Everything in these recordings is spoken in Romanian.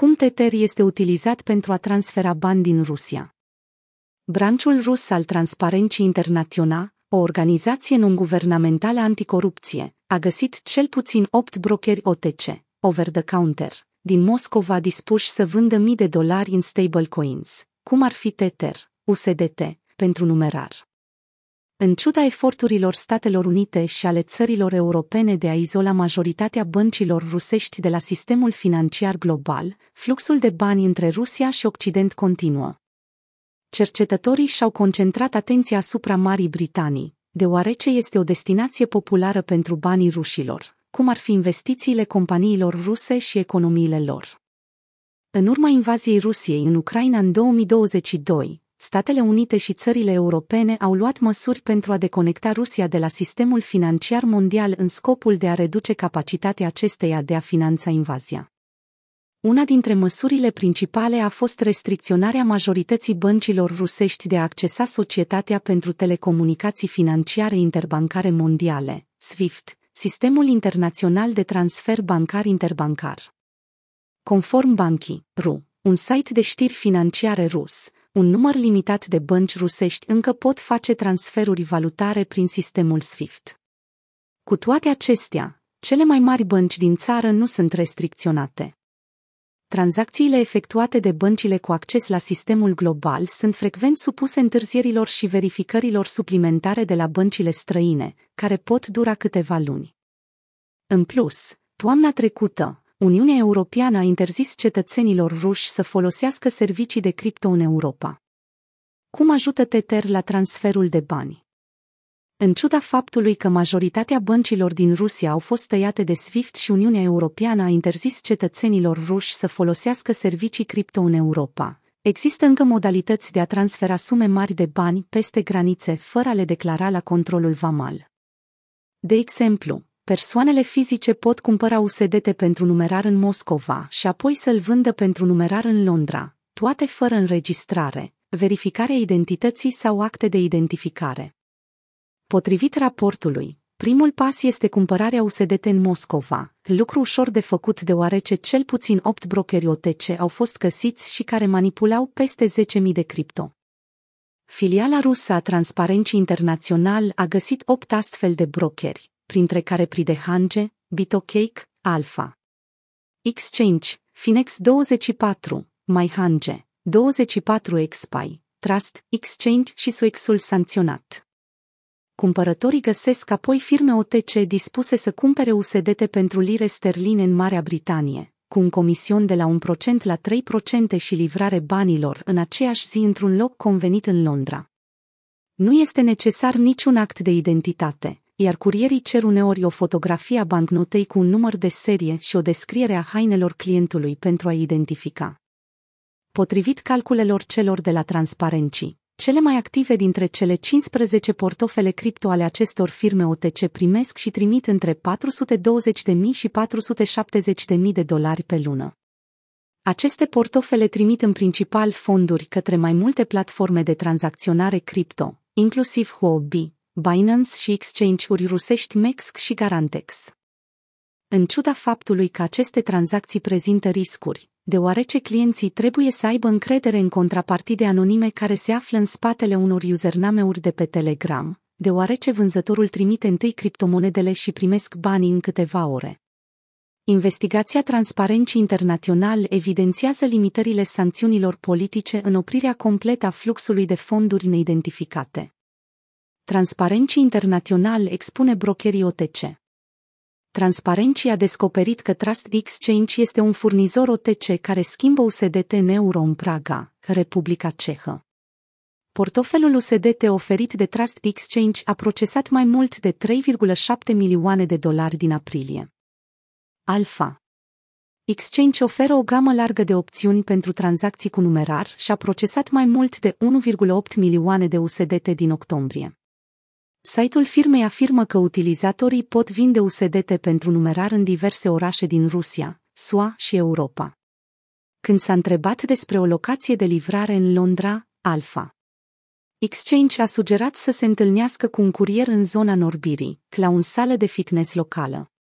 Cum Tether este utilizat pentru a transfera bani din Rusia? Branciul rus al Transparenții Internațional, o organizație non-guvernamentală anticorupție, a găsit cel puțin 8 brokeri OTC, over-the-counter, din Moscova dispuși să vândă mii de dolari în stablecoins, cum ar fi Tether, USDT, pentru numerar. În ciuda eforturilor Statelor Unite și ale țărilor europene de a izola majoritatea băncilor rusești de la sistemul financiar global, fluxul de bani între Rusia și Occident continuă. Cercetătorii și-au concentrat atenția asupra Marii Britanii, deoarece este o destinație populară pentru banii rușilor, cum ar fi investițiile companiilor ruse și economiile lor. În urma invaziei Rusiei în Ucraina în 2022, Statele Unite și țările europene au luat măsuri pentru a deconecta Rusia de la sistemul financiar mondial în scopul de a reduce capacitatea acesteia de a finanța invazia. Una dintre măsurile principale a fost restricționarea majorității băncilor rusești de a accesa Societatea pentru Telecomunicații Financiare Interbancare Mondiale, SWIFT, Sistemul Internațional de Transfer Bancar Interbancar. Conform Banchi, RU, un site de știri financiare rus, un număr limitat de bănci rusești încă pot face transferuri valutare prin sistemul SWIFT. Cu toate acestea, cele mai mari bănci din țară nu sunt restricționate. Tranzacțiile efectuate de băncile cu acces la sistemul global sunt frecvent supuse întârzierilor și verificărilor suplimentare de la băncile străine, care pot dura câteva luni. În plus, toamna trecută, Uniunea Europeană a interzis cetățenilor ruși să folosească servicii de cripto în Europa. Cum ajută Tether la transferul de bani? În ciuda faptului că majoritatea băncilor din Rusia au fost tăiate de SWIFT și Uniunea Europeană a interzis cetățenilor ruși să folosească servicii cripto în Europa, există încă modalități de a transfera sume mari de bani peste granițe fără a le declara la controlul vamal. De exemplu, persoanele fizice pot cumpăra USDT pentru numerar în Moscova și apoi să-l vândă pentru numerar în Londra, toate fără înregistrare, verificarea identității sau acte de identificare. Potrivit raportului, primul pas este cumpărarea USDT în Moscova, lucru ușor de făcut deoarece cel puțin 8 brokeri OTC au fost găsiți și care manipulau peste 10.000 de cripto. Filiala rusă a Transparenții Internațional a găsit 8 astfel de brokeri, printre care Pridehange, Bitocake, Alpha. Exchange, Finex24, MyHange, 24 Expy, Trust, Exchange și Suexul sancționat. Cumpărătorii găsesc apoi firme OTC dispuse să cumpere USDT pentru lire sterline în Marea Britanie, cu un comision de la 1% la 3% și livrare banilor în aceeași zi într-un loc convenit în Londra. Nu este necesar niciun act de identitate, iar curierii cer uneori o fotografie a bancnotei cu un număr de serie și o descriere a hainelor clientului pentru a identifica. Potrivit calculelor celor de la Transparenții, cele mai active dintre cele 15 portofele cripto ale acestor firme OTC primesc și trimit între 420.000 și 470.000 de dolari pe lună. Aceste portofele trimit în principal fonduri către mai multe platforme de tranzacționare cripto, inclusiv Huobi, Binance și exchange-uri rusești Mex și Garantex. În ciuda faptului că aceste tranzacții prezintă riscuri, deoarece clienții trebuie să aibă încredere în contrapartide anonime care se află în spatele unor username-uri de pe Telegram, deoarece vânzătorul trimite întâi criptomonedele și primesc banii în câteva ore. Investigația Transparenții Internațional evidențiază limitările sancțiunilor politice în oprirea completă a fluxului de fonduri neidentificate. Transparenții Internațional expune brokerii OTC. Transparenții a descoperit că Trust Exchange este un furnizor OTC care schimbă USDT în euro în Praga, Republica Cehă. Portofelul USDT oferit de Trust Exchange a procesat mai mult de 3,7 milioane de dolari din aprilie. Alpha Exchange oferă o gamă largă de opțiuni pentru tranzacții cu numerar și a procesat mai mult de 1,8 milioane de USDT din octombrie. Site-ul firmei afirmă că utilizatorii pot vinde USDT pentru numerar în diverse orașe din Rusia, SUA și Europa. Când s-a întrebat despre o locație de livrare în Londra, Alpha. Exchange a sugerat să se întâlnească cu un curier în zona Norbirii, la un sală de fitness locală.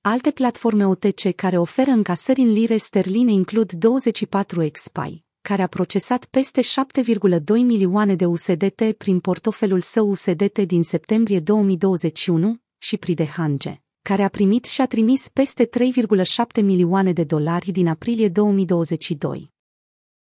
Alte platforme OTC care oferă încasări în lire sterline includ 24xPay, care a procesat peste 7,2 milioane de USDT prin portofelul său USDT din septembrie 2021, și Pride Hange, care a primit și a trimis peste 3,7 milioane de dolari din aprilie 2022.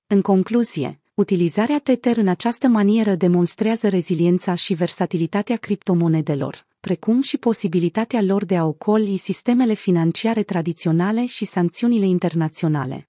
În concluzie, utilizarea Tether în această manieră demonstrează reziliența și versatilitatea criptomonedelor, precum și posibilitatea lor de a ocoli sistemele financiare tradiționale și sancțiunile internaționale.